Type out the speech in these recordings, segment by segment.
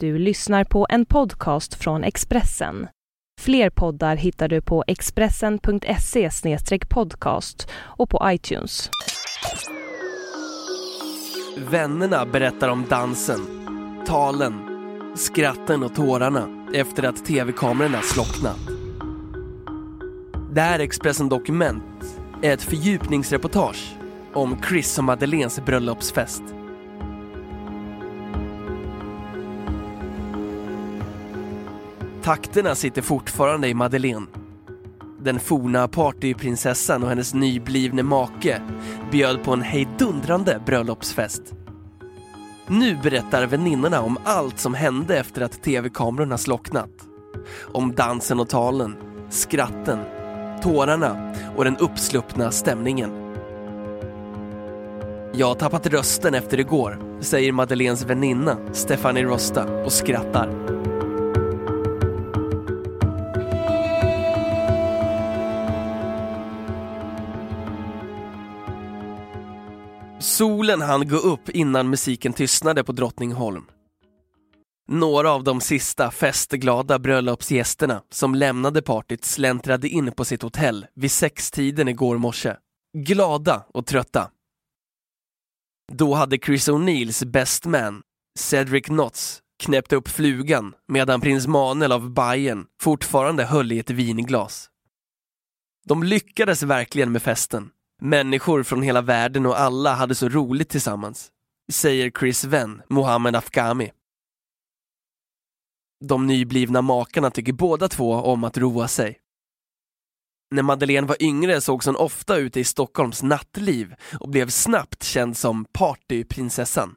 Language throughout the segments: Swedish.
Du lyssnar på en podcast från Expressen. Fler poddar hittar du på expressen.se podcast och på iTunes. Vännerna berättar om dansen, talen, skratten och tårarna efter att tv-kamerorna slocknat. Det här Expressen Dokument är ett fördjupningsreportage om Chris och Madeleines bröllopsfest. Takterna sitter fortfarande i Madeleine. Den forna partyprinsessan och hennes nyblivne make bjöd på en hejdundrande bröllopsfest. Nu berättar väninnorna om allt som hände efter att tv-kamerorna slocknat. Om dansen och talen, skratten, tårarna och den uppsluppna stämningen. Jag har tappat rösten efter igår, säger Madeleines väninna Stephanie Rosta och skrattar. Solen hann gå upp innan musiken tystnade på Drottningholm. Några av de sista festglada bröllopsgästerna som lämnade partyt släntrade in på sitt hotell vid sextiden igår morse. Glada och trötta. Då hade Chris O'Neills best man, Cedric Knotts, knäppt upp flugan medan prins Manuel av Bayern fortfarande höll i ett vinglas. De lyckades verkligen med festen. Människor från hela världen och alla hade så roligt tillsammans, säger Chris vän Mohammed Afghami. De nyblivna makarna tycker båda två om att roa sig. När Madeleine var yngre sågs hon ofta ute i Stockholms nattliv och blev snabbt känd som partyprinsessan.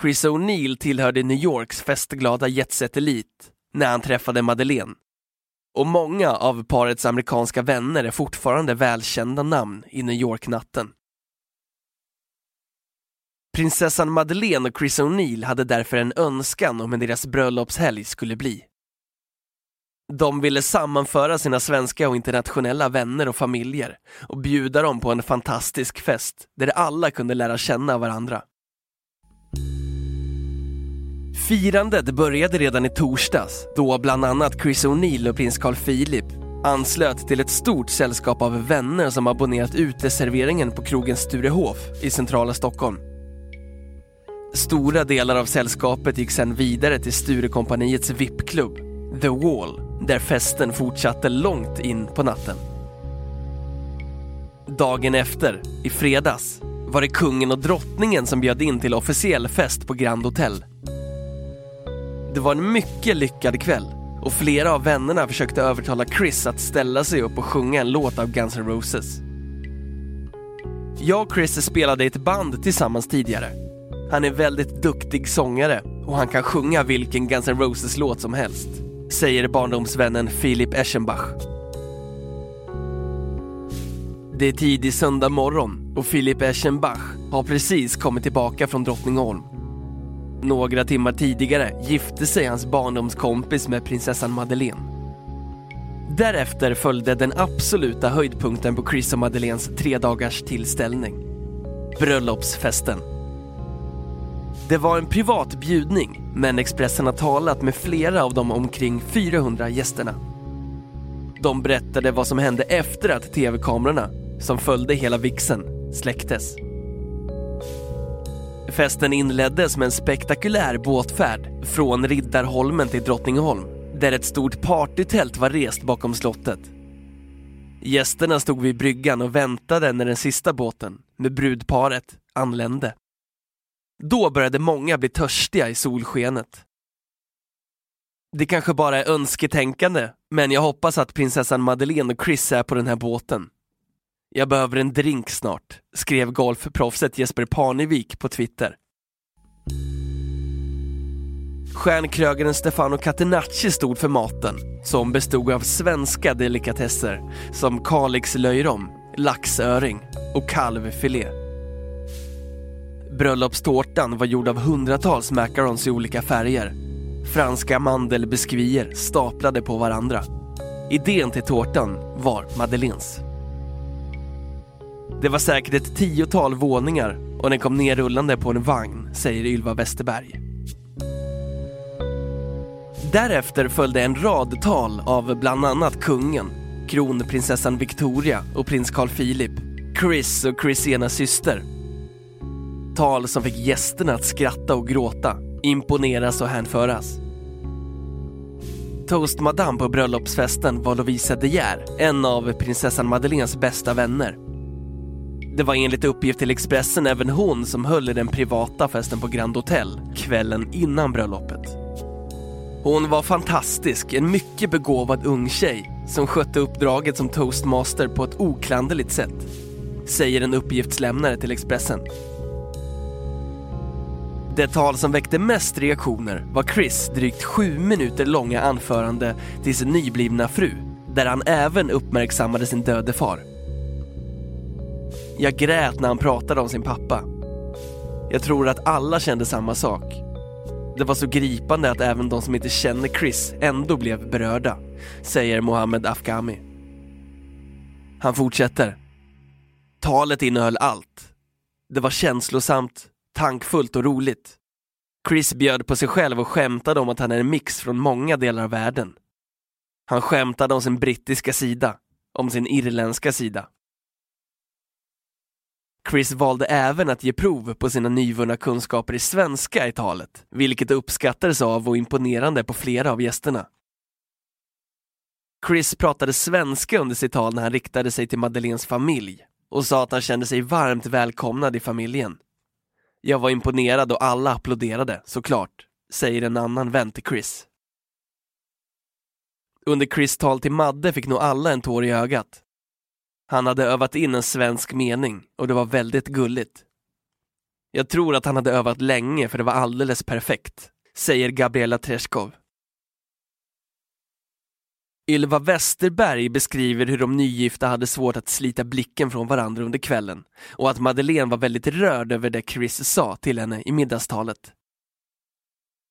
Chris O'Neill tillhörde New Yorks festglada jetset-elit när han träffade Madeleine och många av parets amerikanska vänner är fortfarande välkända namn i New York-natten. Prinsessan Madeleine och Chris O'Neill hade därför en önskan om hur deras bröllopshelg skulle bli. De ville sammanföra sina svenska och internationella vänner och familjer och bjuda dem på en fantastisk fest där alla kunde lära känna varandra. Firandet började redan i torsdags då bland annat Chris O'Neill och prins Carl Philip anslöt till ett stort sällskap av vänner som abonnerat uteserveringen på krogen Sturehof i centrala Stockholm. Stora delar av sällskapet gick sedan vidare till Sturekompaniets VIP-klubb, The Wall, där festen fortsatte långt in på natten. Dagen efter, i fredags, var det kungen och drottningen som bjöd in till officiell fest på Grand Hotel. Det var en mycket lyckad kväll och flera av vännerna försökte övertala Chris att ställa sig upp och sjunga en låt av Guns N' Roses. Jag och Chris spelade i ett band tillsammans tidigare. Han är väldigt duktig sångare och han kan sjunga vilken Guns N' Roses-låt som helst, säger barndomsvännen Philip Eschenbach. Det är tidig söndag morgon och Philip Eschenbach har precis kommit tillbaka från Drottningholm några timmar tidigare gifte sig hans barndomskompis med prinsessan Madeleine. Därefter följde den absoluta höjdpunkten på Chris och Madeleines tre dagars tillställning. Bröllopsfesten. Det var en privat bjudning, men Expressen har talat med flera av de omkring 400 gästerna. De berättade vad som hände efter att tv-kamerorna, som följde hela vixen, släcktes. Festen inleddes med en spektakulär båtfärd från Riddarholmen till Drottningholm där ett stort partytält var rest bakom slottet. Gästerna stod vid bryggan och väntade när den sista båten, med brudparet, anlände. Då började många bli törstiga i solskenet. Det kanske bara är önsketänkande, men jag hoppas att prinsessan Madeleine och Chris är på den här båten. Jag behöver en drink snart, skrev golfproffset Jesper Parnevik på Twitter. Stjärnkrögaren Stefano Catenacci stod för maten, som bestod av svenska delikatesser som kalixlöjrom, laxöring och kalvfilé. Bröllopstårtan var gjord av hundratals macarons i olika färger. Franska mandelbiskvier staplade på varandra. Idén till tårtan var Madeleines. Det var säkert ett tiotal våningar och den kom ner rullande på en vagn, säger Ylva Westerberg. Därefter följde en rad tal av bland annat kungen, kronprinsessan Victoria och prins Carl Philip, Chris och Chris ena syster. Tal som fick gästerna att skratta och gråta, imponeras och hänföras. Toastmadam på bröllopsfesten var Lovisa De Geer, en av prinsessan Madeleines bästa vänner. Det var enligt uppgift till Expressen även hon som höll i den privata festen på Grand Hotel kvällen innan bröllopet. Hon var fantastisk, en mycket begåvad ung tjej som skötte uppdraget som toastmaster på ett oklanderligt sätt, säger en uppgiftslämnare till Expressen. Det tal som väckte mest reaktioner var Chris drygt sju minuter långa anförande till sin nyblivna fru, där han även uppmärksammade sin döde far. Jag grät när han pratade om sin pappa. Jag tror att alla kände samma sak. Det var så gripande att även de som inte känner Chris ändå blev berörda, säger Mohammed Afghami. Han fortsätter. Talet innehöll allt. Det var känslosamt, tankfullt och roligt. Chris bjöd på sig själv och skämtade om att han är en mix från många delar av världen. Han skämtade om sin brittiska sida, om sin irländska sida. Chris valde även att ge prov på sina nyvunna kunskaper i svenska i talet, vilket uppskattades av och imponerande på flera av gästerna. Chris pratade svenska under sitt tal när han riktade sig till Madeleines familj och sa att han kände sig varmt välkomnad i familjen. Jag var imponerad och alla applåderade, såklart, säger en annan vän till Chris. Under Chris tal till Madde fick nog alla en tår i ögat. Han hade övat in en svensk mening och det var väldigt gulligt. Jag tror att han hade övat länge för det var alldeles perfekt, säger Gabriela Treskov. Ylva Westerberg beskriver hur de nygifta hade svårt att slita blicken från varandra under kvällen och att Madeleine var väldigt rörd över det Chris sa till henne i middagstalet.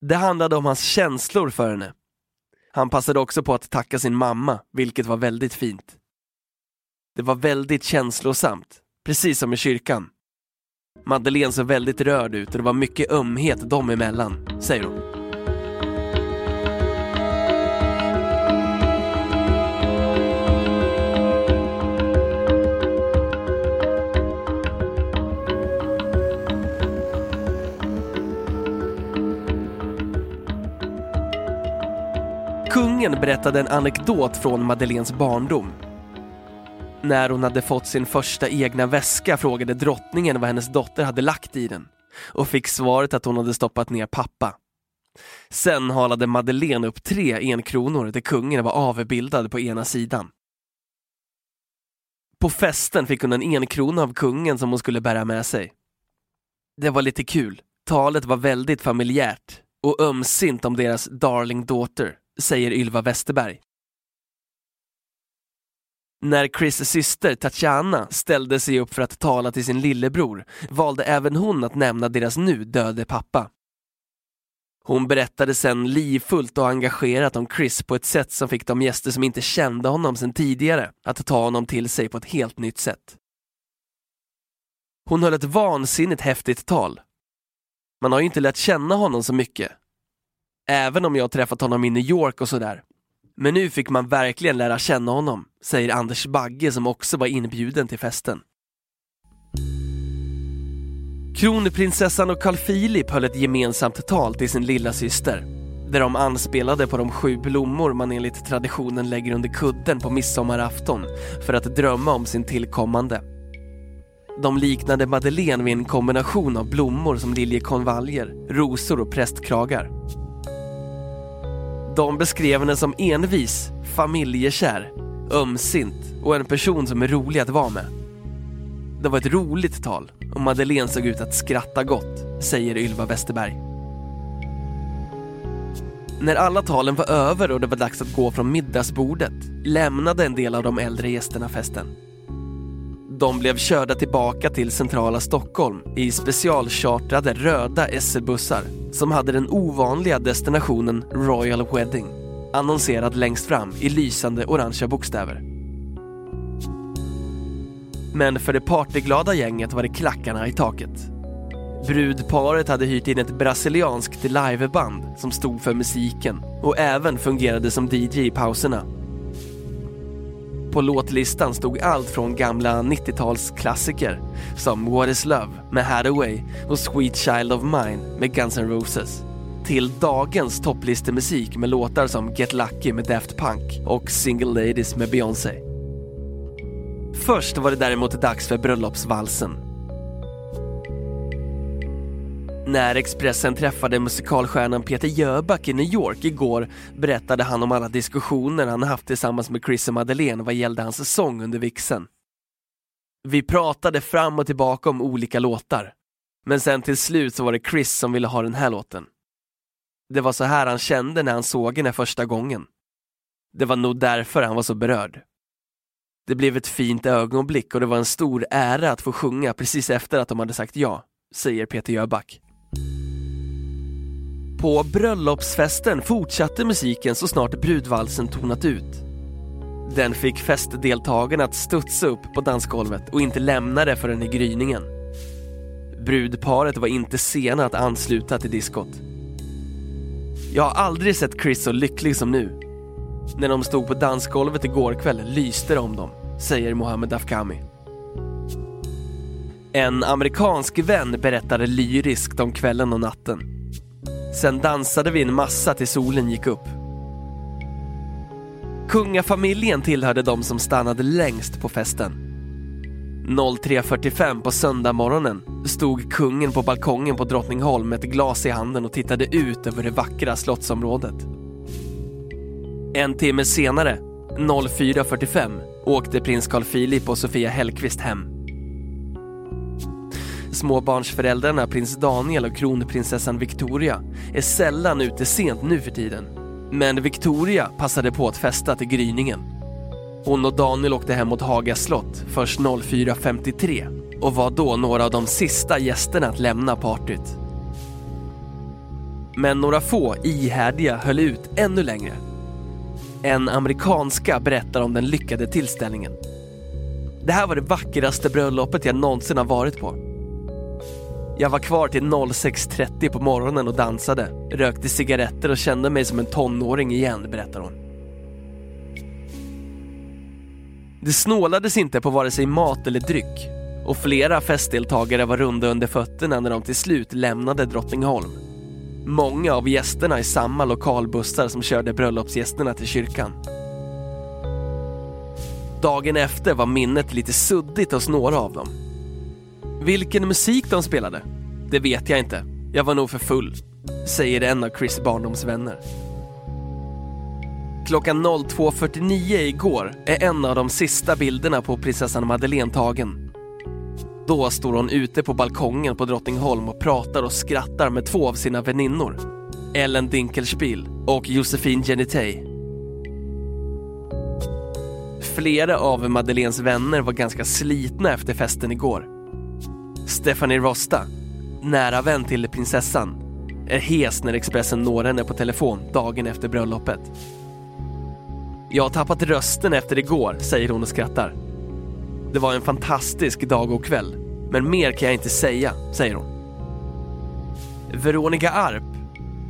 Det handlade om hans känslor för henne. Han passade också på att tacka sin mamma, vilket var väldigt fint. Det var väldigt känslosamt, precis som i kyrkan. Madeleine såg väldigt rörd ut och det var mycket ömhet dem emellan, säger hon. Kungen berättade en anekdot från Madeleines barndom när hon hade fått sin första egna väska frågade drottningen vad hennes dotter hade lagt i den och fick svaret att hon hade stoppat ner pappa. Sen halade Madeleine upp tre enkronor där kungen var avbildad på ena sidan. På festen fick hon en enkrona av kungen som hon skulle bära med sig. Det var lite kul. Talet var väldigt familjärt och ömsint om deras darling daughter, säger Ylva Westerberg. När Chris syster Tatjana ställde sig upp för att tala till sin lillebror valde även hon att nämna deras nu döde pappa. Hon berättade sen livfullt och engagerat om Chris på ett sätt som fick de gäster som inte kände honom sedan tidigare att ta honom till sig på ett helt nytt sätt. Hon höll ett vansinnigt häftigt tal. Man har ju inte lärt känna honom så mycket. Även om jag träffat honom i New York och sådär. Men nu fick man verkligen lära känna honom, säger Anders Bagge som också var inbjuden till festen. Kronprinsessan och Carl Philip höll ett gemensamt tal till sin lilla syster där de anspelade på de sju blommor man enligt traditionen lägger under kudden på midsommarafton för att drömma om sin tillkommande. De liknade Madeleine vid en kombination av blommor som liljekonvaljer, rosor och prästkragar. De beskrev henne som envis, familjekär, ömsint och en person som är rolig att vara med. Det var ett roligt tal och Madeleine såg ut att skratta gott, säger Ylva Westerberg. När alla talen var över och det var dags att gå från middagsbordet lämnade en del av de äldre gästerna festen. De blev körda tillbaka till centrala Stockholm i specialchartrade röda SL-bussar som hade den ovanliga destinationen Royal Wedding annonserad längst fram i lysande orangea bokstäver. Men för det partyglada gänget var det klackarna i taket. Brudparet hade hyrt in ett brasilianskt liveband som stod för musiken och även fungerade som DJ i pauserna. På låtlistan stod allt från gamla 90-talsklassiker som What is Love med Hathaway och Sweet Child of Mine med Guns N' Roses till dagens topplistemusik med låtar som Get Lucky med Daft Punk och Single Ladies med Beyoncé. Först var det däremot dags för bröllopsvalsen. När Expressen träffade musikalstjärnan Peter Jöback i New York igår berättade han om alla diskussioner han haft tillsammans med Chris och Madeleine vad gällde hans sång under vixen. Vi pratade fram och tillbaka om olika låtar. Men sen till slut så var det Chris som ville ha den här låten. Det var så här han kände när han såg henne första gången. Det var nog därför han var så berörd. Det blev ett fint ögonblick och det var en stor ära att få sjunga precis efter att de hade sagt ja, säger Peter Jöback. På bröllopsfesten fortsatte musiken så snart brudvalsen tonat ut. Den fick festdeltagarna att studsa upp på dansgolvet och inte lämna det förrän i gryningen. Brudparet var inte sena att ansluta till diskot. Jag har aldrig sett Chris så lycklig som nu. När de stod på dansgolvet igår kväll lyste det om dem, säger Mohammed Afkami. En amerikansk vän berättade lyriskt om kvällen och natten. Sen dansade vi en massa till solen gick upp. Kungafamiljen tillhörde de som stannade längst på festen. 03.45 på söndagmorgonen stod kungen på balkongen på Drottningholm med ett glas i handen och tittade ut över det vackra slottsområdet. En timme senare, 04.45, åkte prins Carl Philip och Sofia Hellqvist hem. Småbarnsföräldrarna prins Daniel och kronprinsessan Victoria är sällan ute sent nu för tiden. Men Victoria passade på att festa till gryningen. Hon och Daniel åkte hem mot Haga slott först 04.53 och var då några av de sista gästerna att lämna partyt. Men några få ihärdiga höll ut ännu längre. En amerikanska berättar om den lyckade tillställningen. Det här var det vackraste bröllopet jag någonsin har varit på. Jag var kvar till 06.30 på morgonen och dansade, rökte cigaretter och kände mig som en tonåring igen, berättar hon. Det snålades inte på vare sig mat eller dryck och flera festdeltagare var runda under fötterna när de till slut lämnade Drottningholm. Många av gästerna i samma lokalbussar som körde bröllopsgästerna till kyrkan. Dagen efter var minnet lite suddigt hos några av dem. Vilken musik de spelade? Det vet jag inte. Jag var nog för full, säger en av Chris barndomsvänner. Klockan 02.49 igår är en av de sista bilderna på prinsessan Madeleine tagen. Då står hon ute på balkongen på Drottningholm och pratar och skrattar med två av sina väninnor. Ellen Dinkelspiel och Josefin Genitej. Flera av Madeleines vänner var ganska slitna efter festen igår. Stephanie Rosta, nära vän till prinsessan, är hes när Expressen når henne på telefon dagen efter bröllopet. Jag har tappat rösten efter igår, säger hon och skrattar. Det var en fantastisk dag och kväll, men mer kan jag inte säga, säger hon. Veronica Arp,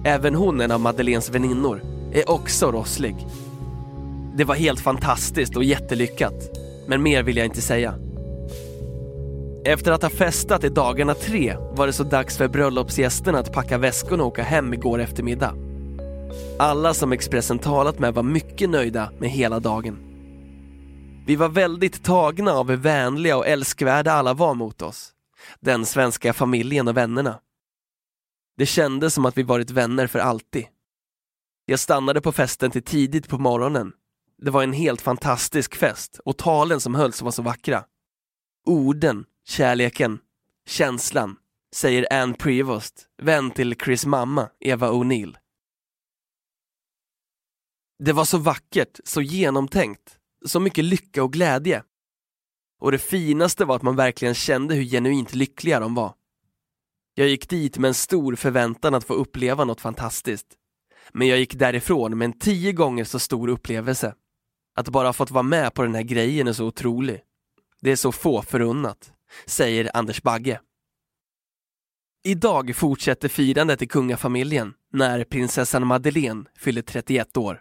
även hon en av Madeleines väninnor, är också rosslig. Det var helt fantastiskt och jättelyckat, men mer vill jag inte säga. Efter att ha festat i dagarna tre var det så dags för bröllopsgästerna att packa väskorna och åka hem igår eftermiddag. Alla som Expressen talat med var mycket nöjda med hela dagen. Vi var väldigt tagna av hur vänliga och älskvärda alla var mot oss. Den svenska familjen och vännerna. Det kändes som att vi varit vänner för alltid. Jag stannade på festen till tidigt på morgonen. Det var en helt fantastisk fest och talen som hölls var så vackra. Orden, kärleken, känslan, säger Ann Prevost, vän till Chris mamma, Eva O'Neill. Det var så vackert, så genomtänkt, så mycket lycka och glädje. Och det finaste var att man verkligen kände hur genuint lyckliga de var. Jag gick dit med en stor förväntan att få uppleva något fantastiskt. Men jag gick därifrån med en tio gånger så stor upplevelse. Att bara ha fått vara med på den här grejen är så otrolig. Det är så få förunnat, säger Anders Bagge. Idag fortsätter firandet i kungafamiljen när prinsessan Madeleine fyller 31 år.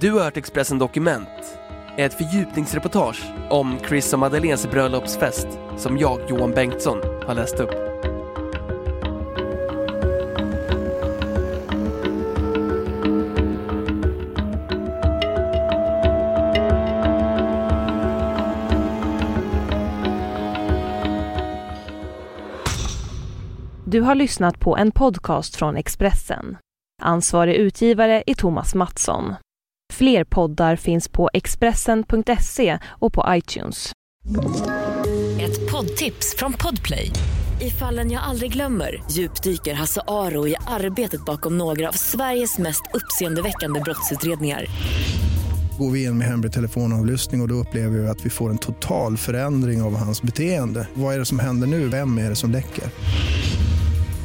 Du har hört Expressen Dokument, ett fördjupningsreportage om Chris och Madeleines bröllopsfest som jag, Johan Bengtsson, har läst upp. Du har lyssnat på en podcast från Expressen. Ansvarig utgivare är Thomas Mattsson. Fler poddar finns på Expressen.se och på iTunes. Ett poddtips från Podplay. I fallen jag aldrig glömmer djupdyker Hasse Aro i arbetet bakom några av Sveriges mest uppseendeväckande brottsutredningar. Går vi in med hemlig telefonavlyssning och, och då upplever vi att vi får en total förändring av hans beteende. Vad är det som händer nu? Vem är det som läcker?